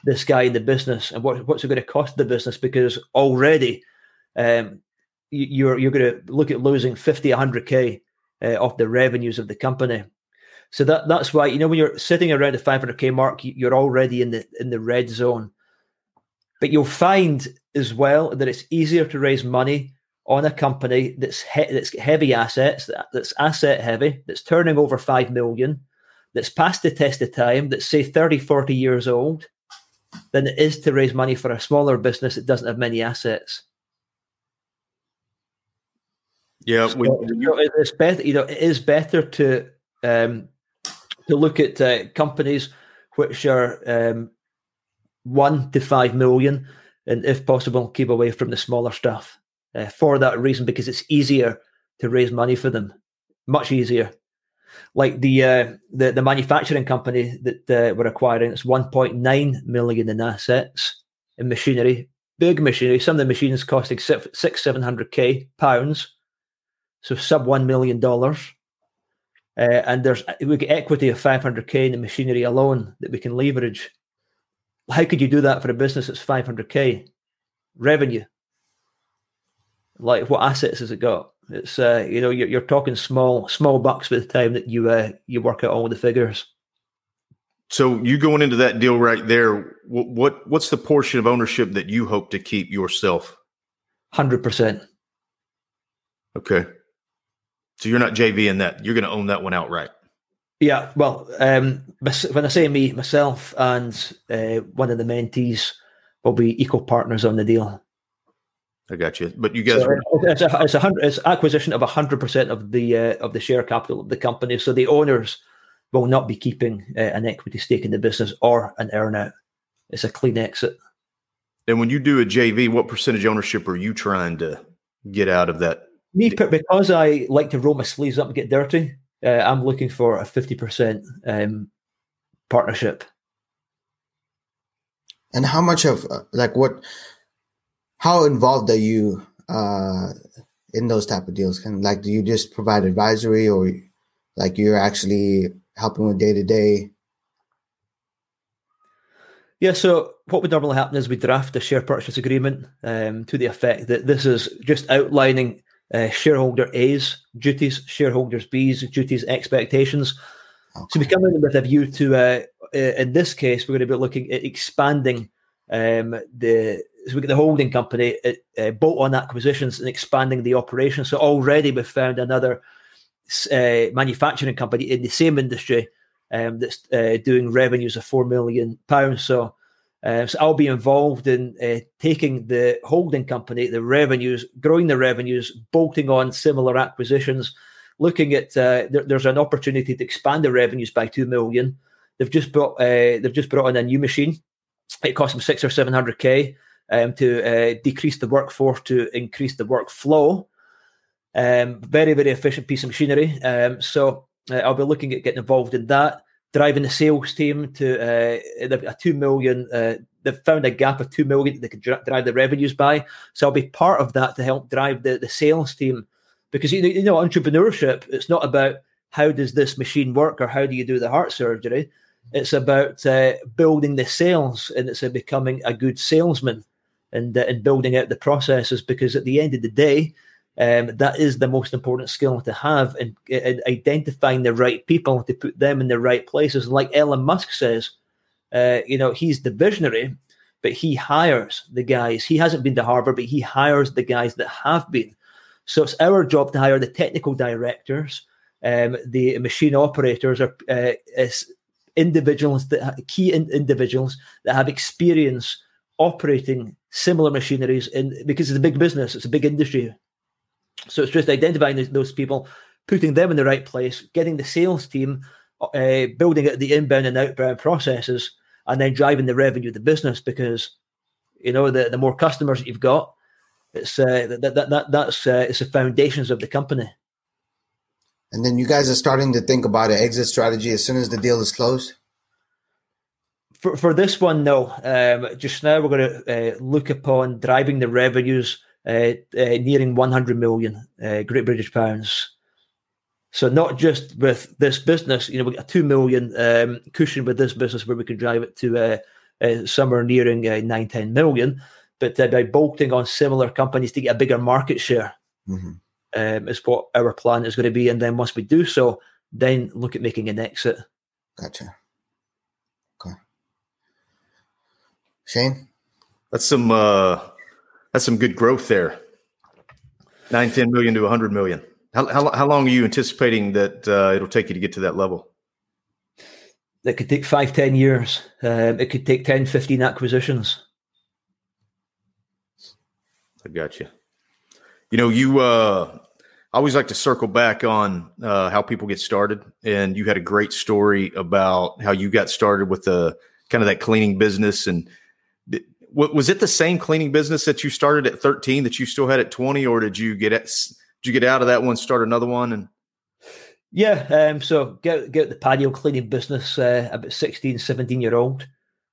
this guy in the business and what what's it going to cost the business because already um, you're you're going to look at losing 50 100k uh, of the revenues of the company. So that that's why you know when you're sitting around the 500k mark you're already in the in the red zone. But you'll find as well that it's easier to raise money on a company that's he- that's heavy assets that, that's asset heavy that's turning over 5 million that's past the test of time that's say 30 40 years old than it is to raise money for a smaller business that doesn't have many assets yeah, so, it's better. You know, it is better to um, to look at uh, companies which are um, one to five million, and if possible, keep away from the smaller stuff. Uh, for that reason, because it's easier to raise money for them, much easier. Like the uh, the the manufacturing company that uh, we're acquiring, it's 1.9 million in assets in machinery, big machinery. Some of the machines costing six, six seven hundred k pounds so sub one million dollars. Uh, and there's we get equity of 500k in the machinery alone that we can leverage. How could you do that for a business that's 500k revenue? Like what assets has it got? It's uh, you know you're, you're talking small small bucks by the time that you uh, you work out all the figures. So you going into that deal right there, what, what what's the portion of ownership that you hope to keep yourself? Hundred percent. Okay. So you're not JV in that. You're going to own that one outright. Yeah. Well, um, when I say me, myself and uh, one of the mentees will be equal partners on the deal. I got you. But you guys, so are- it's a it's a hundred it's acquisition of hundred percent of the uh, of the share capital of the company. So the owners will not be keeping uh, an equity stake in the business or an earnout. It's a clean exit. And when you do a JV, what percentage ownership are you trying to get out of that me, because I like to roll my sleeves up and get dirty, uh, I'm looking for a 50% um, partnership. And how much of, uh, like, what, how involved are you uh, in those type of deals? Can like, do you just provide advisory or like you're actually helping with day to day? Yeah, so what would normally happen is we draft a share purchase agreement um, to the effect that this is just outlining uh, shareholder A's duties, shareholders B's duties, expectations. Okay. So we come in with a view to, uh, uh, in this case, we're going to be looking at expanding um, the so we get the holding company at uh, bolt-on acquisitions and expanding the operation. So already we've found another uh, manufacturing company in the same industry um, that's uh, doing revenues of four million pounds. So uh, so I'll be involved in uh, taking the holding company, the revenues, growing the revenues, bolting on similar acquisitions, looking at uh, there, there's an opportunity to expand the revenues by two million. They've just brought uh, they've just brought in a new machine. It cost them six or seven hundred k um, to uh, decrease the workforce to increase the workflow. Um, very very efficient piece of machinery. Um, so uh, I'll be looking at getting involved in that driving the sales team to uh, a two million. Uh, they've found a gap of two million they could drive the revenues by. So I'll be part of that to help drive the, the sales team because you know, you know entrepreneurship. It's not about how does this machine work or how do you do the heart surgery. It's about uh, building the sales and it's becoming a good salesman and uh, and building out the processes because at the end of the day um, that is the most important skill to have in, in, identifying the right people to put them in the right places. Like Elon Musk says, uh, you know, he's the visionary, but he hires the guys. He hasn't been to Harvard, but he hires the guys that have been. So it's our job to hire the technical directors, um, the machine operators, or uh, individuals that key in, individuals that have experience operating similar machineries in because it's a big business, it's a big industry so it's just identifying those people, putting them in the right place, getting the sales team, uh, building out the inbound and outbound processes, and then driving the revenue of the business. Because you know the, the more customers that you've got, it's uh, that, that, that that's uh, it's the foundations of the company. And then you guys are starting to think about an exit strategy as soon as the deal is closed. for, for this one, no. Um, just now, we're going to uh, look upon driving the revenues nearing 100 million uh, Great British pounds. So not just with this business, you know, we got a two million um, cushion with this business where we can drive it to uh, uh, somewhere nearing uh, nine, 10 million, but uh, by bolting on similar companies to get a bigger market share mm-hmm. um, is what our plan is going to be. And then once we do so, then look at making an exit. Gotcha. Okay. Shane? That's some uh that's some good growth there. Nine, 10 million to 100 million. How, how, how long are you anticipating that uh, it'll take you to get to that level? It could take five, 10 years. Um, it could take 10, 15 acquisitions. I got you. You know, you, uh, I always like to circle back on uh, how people get started. And you had a great story about how you got started with the kind of that cleaning business. And was it the same cleaning business that you started at 13 that you still had at 20, or did you get did you get out of that one, start another one, and yeah, um, so get get the patio cleaning business uh, about 16, 17 year old.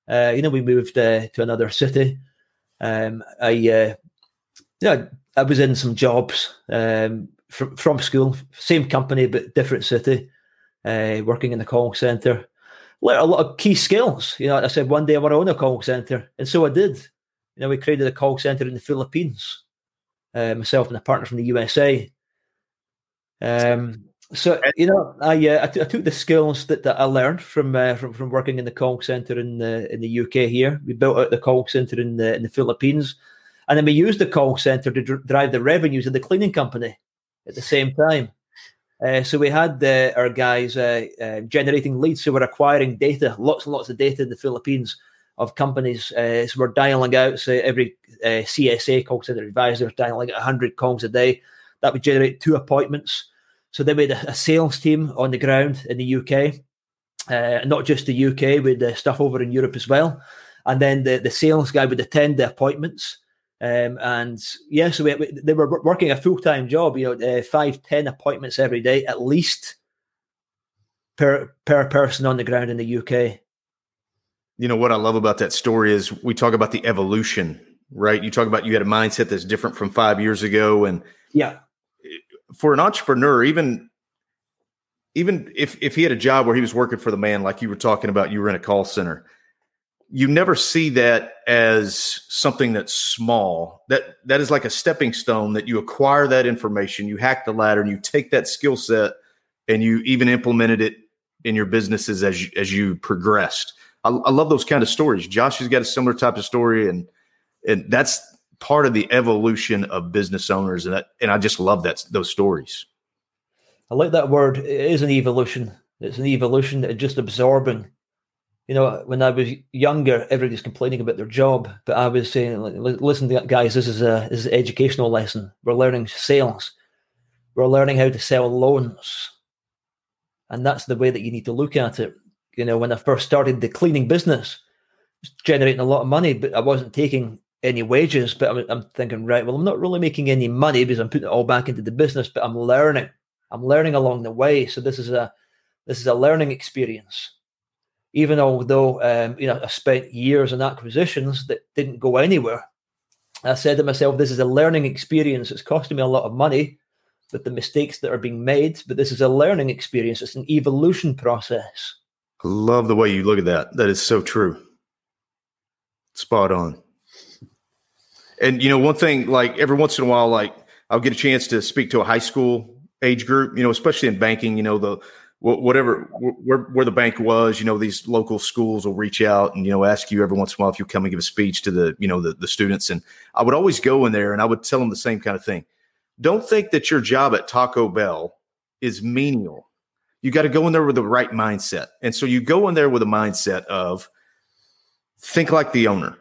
Uh, you know, we moved uh, to another city. Um, I, uh, yeah, I was in some jobs um, from from school, same company but different city, uh, working in the call center. A lot of key skills. You know, I said one day I want to own a call center, and so I did. You know, we created a call center in the Philippines uh, myself and a partner from the USA. Um, so you know, I, uh, I, t- I took the skills that, that I learned from, uh, from from working in the call center in the in the UK. Here, we built out the call center in the in the Philippines, and then we used the call center to dr- drive the revenues of the cleaning company at the same time. Uh, so we had uh, our guys uh, uh, generating leads, so we're acquiring data, lots and lots of data in the Philippines of companies. Uh, so we're dialing out, say, every uh, CSA call center advisor dialing out 100 calls a day. That would generate two appointments. So we had a, a sales team on the ground in the UK, not just the UK, with stuff over in Europe as well. And then the, the sales guy would attend the appointments. Um, and yeah, so we, we, they were working a full time job, you know, uh, five, ten appointments every day at least per per person on the ground in the UK you know what I love about that story is we talk about the evolution, right? You talk about you had a mindset that's different from five years ago, and yeah, for an entrepreneur, even even if if he had a job where he was working for the man, like you were talking about, you were in a call center, you never see that as something that's small. That that is like a stepping stone that you acquire that information, you hack the ladder, and you take that skill set, and you even implemented it in your businesses as you, as you progressed I, I love those kind of stories. Josh has got a similar type of story, and and that's part of the evolution of business owners, and that, and I just love that those stories. I like that word. It is an evolution. It's an evolution of just absorbing. You know, when I was younger, everybody's complaining about their job, but I was saying, "Listen, guys, this is a this is an educational lesson. We're learning sales. We're learning how to sell loans, and that's the way that you need to look at it you know, when I first started the cleaning business, generating a lot of money, but I wasn't taking any wages. But I'm, I'm, thinking, right, well, I'm not really making any money because I'm putting it all back into the business, but I'm learning. I'm learning along the way. So this is a this is a learning experience. Even although um, you know I spent years on acquisitions that didn't go anywhere, I said to myself, this is a learning experience. It's costing me a lot of money, with the mistakes that are being made. But this is a learning experience. It's an evolution process. Love the way you look at that. That is so true. Spot on. And you know, one thing, like every once in a while, like I'll get a chance to speak to a high school age group. You know, especially in banking. You know, the whatever where where the bank was. You know, these local schools will reach out and you know ask you every once in a while if you'll come and give a speech to the you know the the students. And I would always go in there and I would tell them the same kind of thing. Don't think that your job at Taco Bell is menial you got to go in there with the right mindset. And so you go in there with a mindset of think like the owner,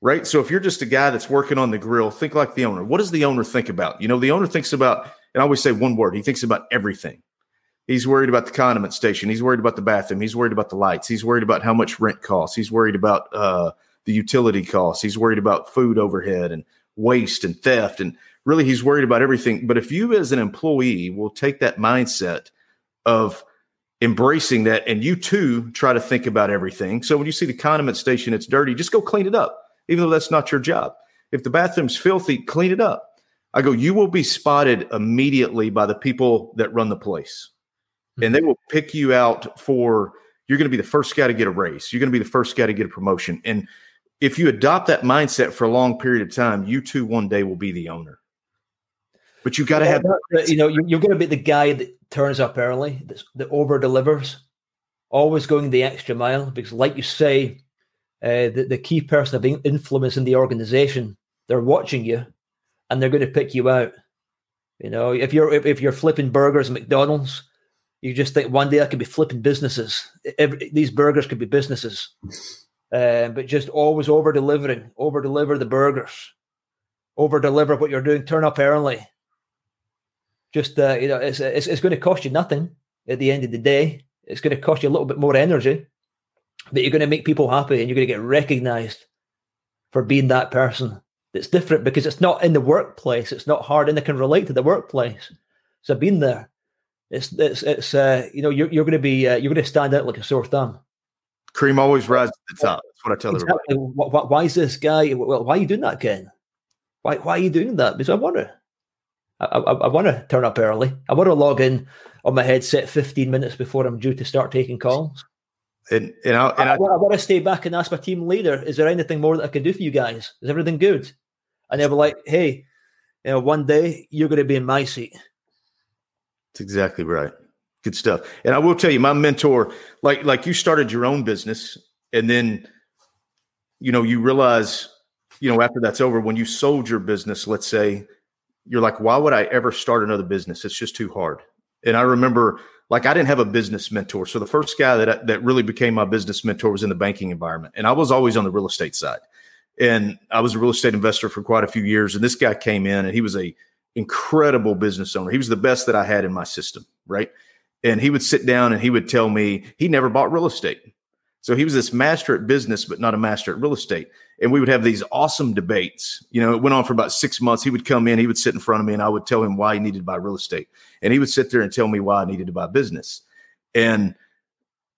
right? So if you're just a guy that's working on the grill, think like the owner. What does the owner think about? You know, the owner thinks about, and I always say one word, he thinks about everything. He's worried about the condiment station. He's worried about the bathroom. He's worried about the lights. He's worried about how much rent costs. He's worried about uh, the utility costs. He's worried about food overhead and waste and theft. And really, he's worried about everything. But if you, as an employee, will take that mindset of embracing that. And you too try to think about everything. So when you see the condiment station, it's dirty, just go clean it up, even though that's not your job. If the bathroom's filthy, clean it up. I go, you will be spotted immediately by the people that run the place. And they will pick you out for you're going to be the first guy to get a raise. You're going to be the first guy to get a promotion. And if you adopt that mindset for a long period of time, you too one day will be the owner. But you've got to have, you know, you're going to be the guy that turns up early, that, over delivers, always going the extra mile. Because, like you say, uh, the, the key person of influence in the organization, they're watching you and they're going to pick you out. You know, if you're if, if you're flipping burgers at McDonald's, you just think one day I could be flipping businesses. Every, these burgers could be businesses, uh, but just always over delivering, over deliver the burgers, over deliver what you're doing. Turn up early. Just uh, you know, it's, it's it's going to cost you nothing at the end of the day. It's going to cost you a little bit more energy, but you're going to make people happy, and you're going to get recognised for being that person it's different because it's not in the workplace. It's not hard, and they can relate to the workplace. So I've been there. It's it's it's uh, you know you're you're going to be uh, you're going to stand out like a sore thumb. Cream always rises to the top. That's what I tell exactly. everybody. Why, why, is this guy? Well, why are you doing that, Ken? Why why are you doing that? Because I want to. I, I, I want to turn up early. I want to log in on my headset 15 minutes before I'm due to start taking calls. And, and, I, and I, I, I, want to stay back and ask my team leader, is there anything more that I can do for you guys? Is everything good? and they were like, "Hey, you know, one day you're going to be in my seat." That's exactly right. Good stuff. And I will tell you, my mentor, like like you started your own business, and then, you know, you realize, you know, after that's over, when you sold your business, let's say, you're like, why would I ever start another business? It's just too hard. And I remember, like, I didn't have a business mentor. So the first guy that that really became my business mentor was in the banking environment, and I was always on the real estate side and I was a real estate investor for quite a few years. And this guy came in, and he was a incredible business owner. He was the best that I had in my system, right? And he would sit down and he would tell me he never bought real estate. So he was this master at business, but not a master at real estate. And we would have these awesome debates. You know, it went on for about six months. He would come in, he would sit in front of me, and I would tell him why he needed to buy real estate. And he would sit there and tell me why I needed to buy business. And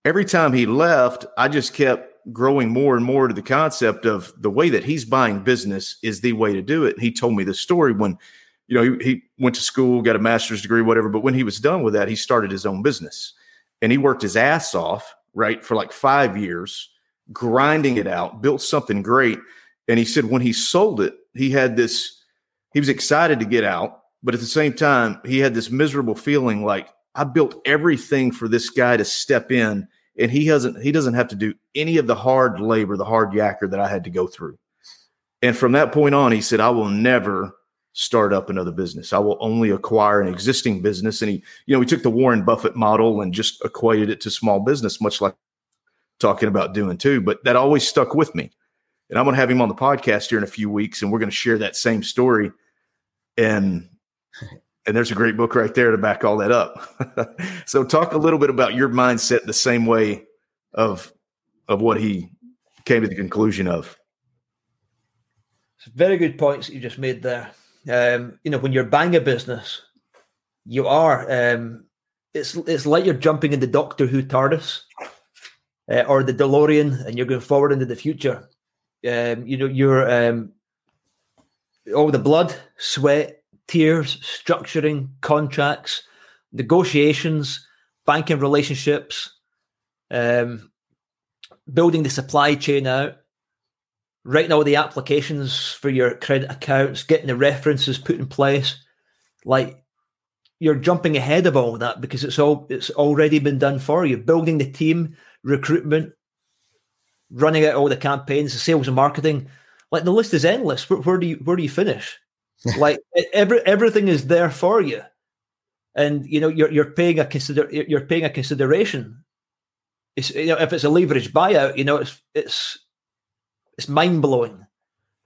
every time he left, I just kept growing more and more to the concept of the way that he's buying business is the way to do it. And he told me the story when, you know, he, he went to school, got a master's degree, whatever. But when he was done with that, he started his own business and he worked his ass off, right, for like five years, grinding it out, built something great. And he said when he sold it, he had this, he was excited to get out, but at the same time, he had this miserable feeling like I built everything for this guy to step in and he hasn't he doesn't have to do any of the hard labor, the hard yacker that I had to go through. And from that point on, he said, I will never start up another business. I will only acquire an existing business. And he, you know, he took the Warren Buffett model and just equated it to small business, much like talking about doing too. But that always stuck with me. And I'm going to have him on the podcast here in a few weeks, and we're going to share that same story. And and there's a great book right there to back all that up. so talk a little bit about your mindset the same way of of what he came to the conclusion of. Very good points you just made there. Um, you know, when you're buying a business, you are um, it's it's like you're jumping in the Doctor Who TARDIS uh, or the DeLorean, and you're going forward into the future. Um, you know, you're um, all the blood, sweat, tears, structuring contracts, negotiations, banking relationships, um, building the supply chain out, writing all the applications for your credit accounts, getting the references put in place. Like you're jumping ahead of all that because it's all it's already been done for you. Building the team, recruitment, running out all the campaigns, the sales and marketing. Like the list is endless. Where, where do you where do you finish? like every everything is there for you, and you know you're you're paying a consider you're paying a consideration. It's, you know, if it's a leverage buyout, you know it's it's it's mind blowing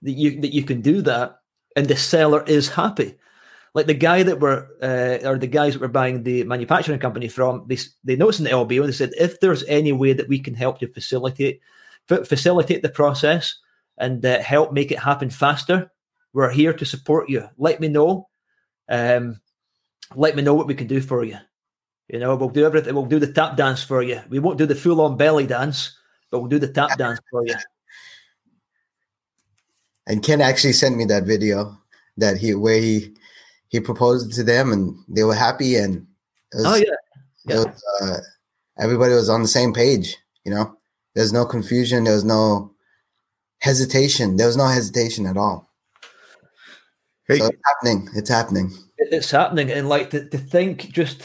that you that you can do that, and the seller is happy. Like the guy that were uh, or the guys that were buying the manufacturing company from, they they noticed in the LBO they said if there's any way that we can help to facilitate facilitate the process and uh, help make it happen faster, we're here to support you. Let me know. Um, let me know what we can do for you. You know, we'll do everything. We'll do the tap dance for you. We won't do the full on belly dance, but we'll do the tap dance for you. And Ken actually sent me that video that he where he he proposed to them and they were happy and was, oh yeah, yeah. Was, uh, everybody was on the same page. You know, there's no confusion. There was no hesitation. There was no hesitation at all. Hey. So it's happening. It's happening. It's happening, and like to, to think, just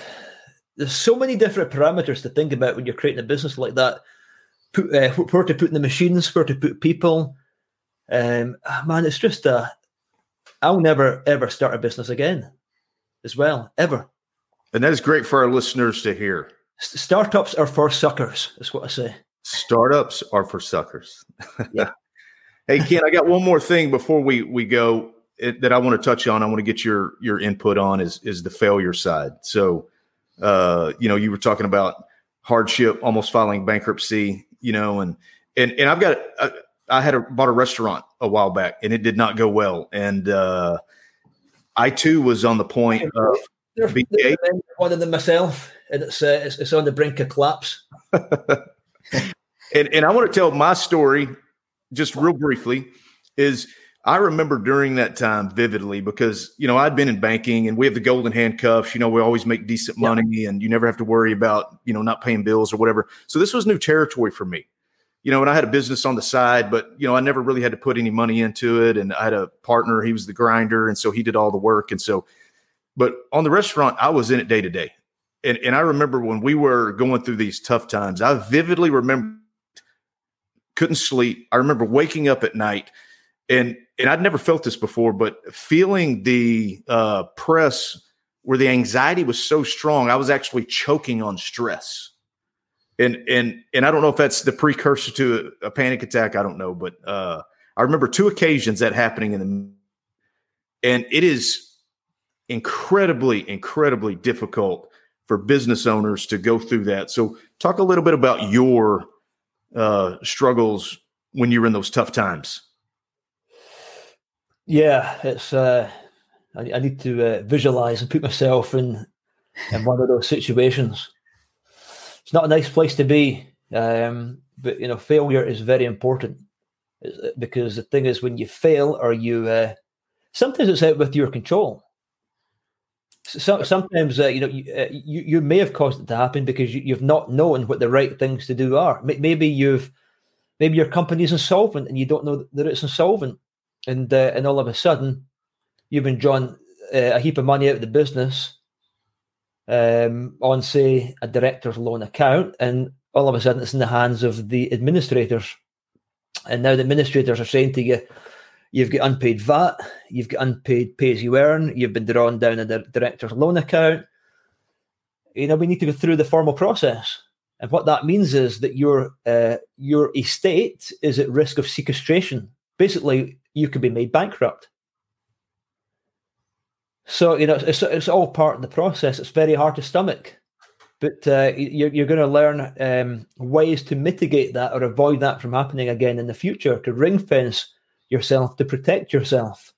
there's so many different parameters to think about when you're creating a business like that. Put, uh, where to put in the machines, where to put people. Um, ah, man, it's just a. I'll never ever start a business again, as well, ever. And that is great for our listeners to hear. Startups are for suckers, is what I say. Startups are for suckers. Yeah. hey, Ken, I got one more thing before we we go it, that I want to touch on. I want to get your your input on is is the failure side. So, uh, you know, you were talking about hardship, almost filing bankruptcy, you know, and and and I've got I, I had a, bought a restaurant a while back, and it did not go well, and uh, I too was on the point of being one of them myself, and it's, uh, it's it's on the brink of collapse. and and I want to tell my story just real briefly. Is I remember during that time vividly because you know I'd been in banking and we have the golden handcuffs. You know we always make decent money and you never have to worry about you know not paying bills or whatever. So this was new territory for me. You know, and I had a business on the side, but you know I never really had to put any money into it. And I had a partner; he was the grinder, and so he did all the work. And so, but on the restaurant, I was in it day to day. And and I remember when we were going through these tough times, I vividly remember couldn't sleep. I remember waking up at night and and I'd never felt this before, but feeling the uh, press where the anxiety was so strong, I was actually choking on stress. And and and I don't know if that's the precursor to a, a panic attack. I don't know, but uh, I remember two occasions that happening in the, and it is incredibly, incredibly difficult for business owners to go through that. So, talk a little bit about your uh, struggles when you were in those tough times. Yeah, it's. Uh, I, I need to uh, visualize and put myself in in one of those situations. It's not a nice place to be, um, but you know, failure is very important uh, because the thing is, when you fail or you, uh, sometimes it's out with your control. So, sometimes uh, you know you, uh, you, you may have caused it to happen because you, have not known what the right things to do are. Maybe you've maybe your company is insolvent and you don't know that it's insolvent and uh, and all of a sudden you've been drawn uh, a heap of money out of the business um, on say a director's loan account, and all of a sudden it's in the hands of the administrators, and now the administrators are saying to you. You've got unpaid VAT, you've got unpaid pay as you earn, you've been drawn down a director's loan account. You know, we need to go through the formal process. And what that means is that your uh, your estate is at risk of sequestration. Basically, you could be made bankrupt. So you know it's it's all part of the process. It's very hard to stomach, but uh, you're you're going to learn um, ways to mitigate that or avoid that from happening again in the future. To ring fence yourself to protect yourself.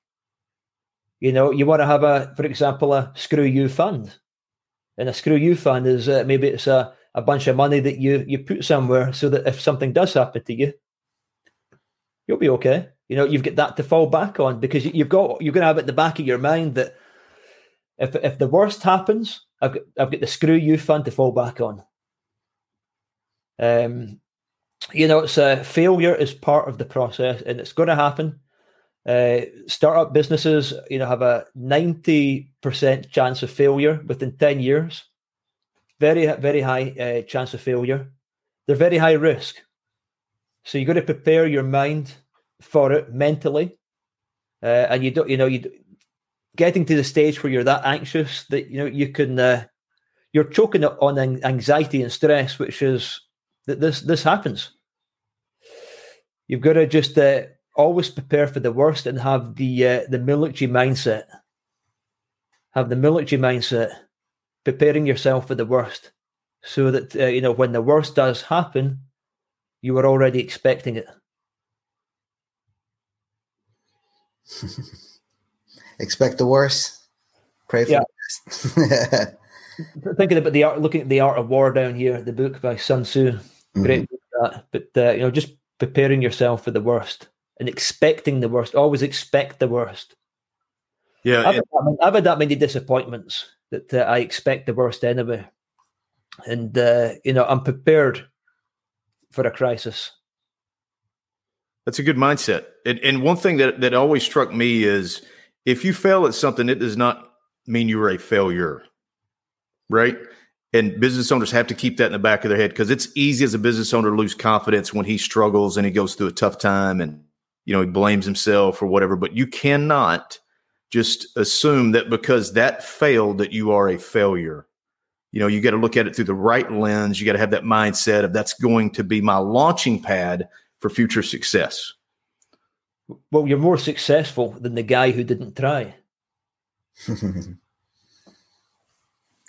You know you want to have a, for example, a screw you fund, and a screw you fund is uh, maybe it's a a bunch of money that you you put somewhere so that if something does happen to you, you'll be okay. You know, you've got that to fall back on because you've got you're going to have at the back of your mind that if if the worst happens, I've got, I've got the screw you fund to fall back on. Um, you know, it's a failure is part of the process, and it's going to happen. Uh, startup businesses, you know, have a ninety percent chance of failure within ten years. Very, very high uh, chance of failure. They're very high risk, so you've got to prepare your mind for it mentally, uh, and you don't, you know, you getting to the stage where you're that anxious that you know you can, uh, you're choking on anxiety and stress, which is that this this happens. You've got to just uh, always prepare for the worst and have the uh, the military mindset. Have the military mindset, preparing yourself for the worst, so that uh, you know when the worst does happen, you are already expecting it. Expect the worst. Pray for yeah. the best. thinking about the art, looking at the art of war down here, the book by Sun Tzu, great mm-hmm. book that. But uh, you know, just preparing yourself for the worst and expecting the worst. Always expect the worst. Yeah, I've, had, I've had that many disappointments that uh, I expect the worst anyway, and uh, you know I'm prepared for a crisis. That's a good mindset. And, and one thing that that always struck me is if you fail at something, it does not mean you are a failure, right? And business owners have to keep that in the back of their head because it's easy as a business owner to lose confidence when he struggles and he goes through a tough time and you know he blames himself or whatever. But you cannot just assume that because that failed that you are a failure. You know, you got to look at it through the right lens. You got to have that mindset of that's going to be my launching pad for future success. Well, you're more successful than the guy who didn't try.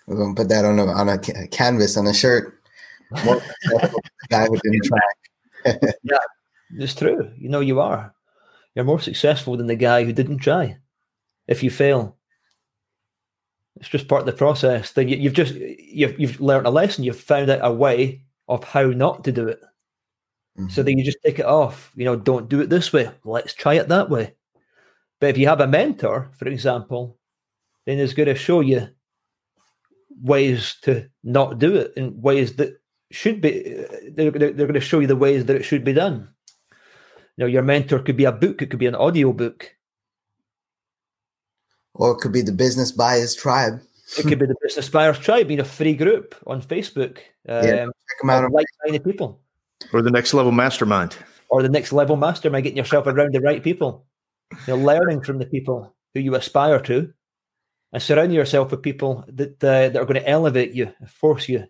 We're gonna put that on a on a canvas on a shirt. More guy who didn't try. yeah, it's true. You know, you are. You're more successful than the guy who didn't try. If you fail, it's just part of the process. Then you, have just you've you've learned a lesson. You've found out a way of how not to do it. Mm-hmm. So then you just take it off. You know, don't do it this way. Let's try it that way. But if you have a mentor, for example, then it's going to show you ways to not do it in ways that should be. They're, they're going to show you the ways that it should be done. You know, your mentor could be a book. It could be an audio book. Or it could be the Business Buyers Tribe. it could be the Business Buyers Tribe, being a free group on Facebook. Um, yeah, check them out. Like-minded people. Or the next level mastermind. Or the next level mastermind, getting yourself around the right people. You know, learning from the people who you aspire to, and surrounding yourself with people that uh, that are going to elevate you, force you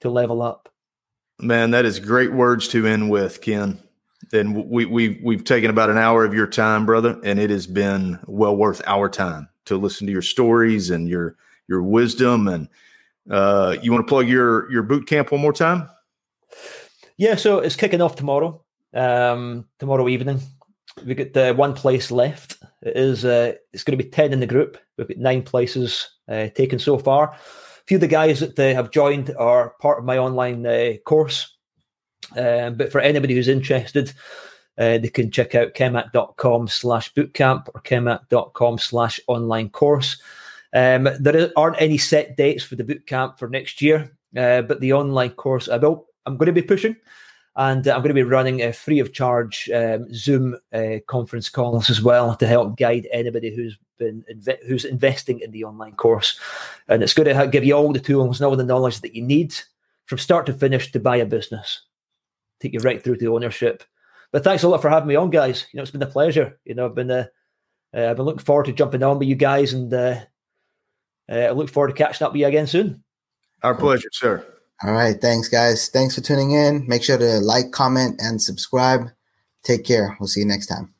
to level up. Man, that is great words to end with, Ken. And we we we've taken about an hour of your time, brother, and it has been well worth our time to listen to your stories and your your wisdom. And uh, you want to plug your your boot camp one more time? Yeah, so it's kicking off tomorrow. Um, tomorrow evening, we got the one place left. It is uh, it's going to be ten in the group. We've got nine places uh, taken so far. A few of the guys that uh, have joined are part of my online uh, course. Um, but for anybody who's interested, uh, they can check out kemac.com slash bootcamp or kemac.com slash online course. Um, there aren't any set dates for the bootcamp for next year, uh, but the online course I will, I'm going to be pushing and I'm going to be running a free of charge um, Zoom uh, conference calls as well to help guide anybody who's been inve- who's investing in the online course. And it's going to give you all the tools and all the knowledge that you need from start to finish to buy a business, take you right through to ownership. But thanks a lot for having me on, guys. You know, it's been a pleasure. You know, I've been uh, uh, I've been looking forward to jumping on with you guys, and uh, uh I look forward to catching up with you again soon. Our pleasure, sir. All right. Thanks, guys. Thanks for tuning in. Make sure to like, comment, and subscribe. Take care. We'll see you next time.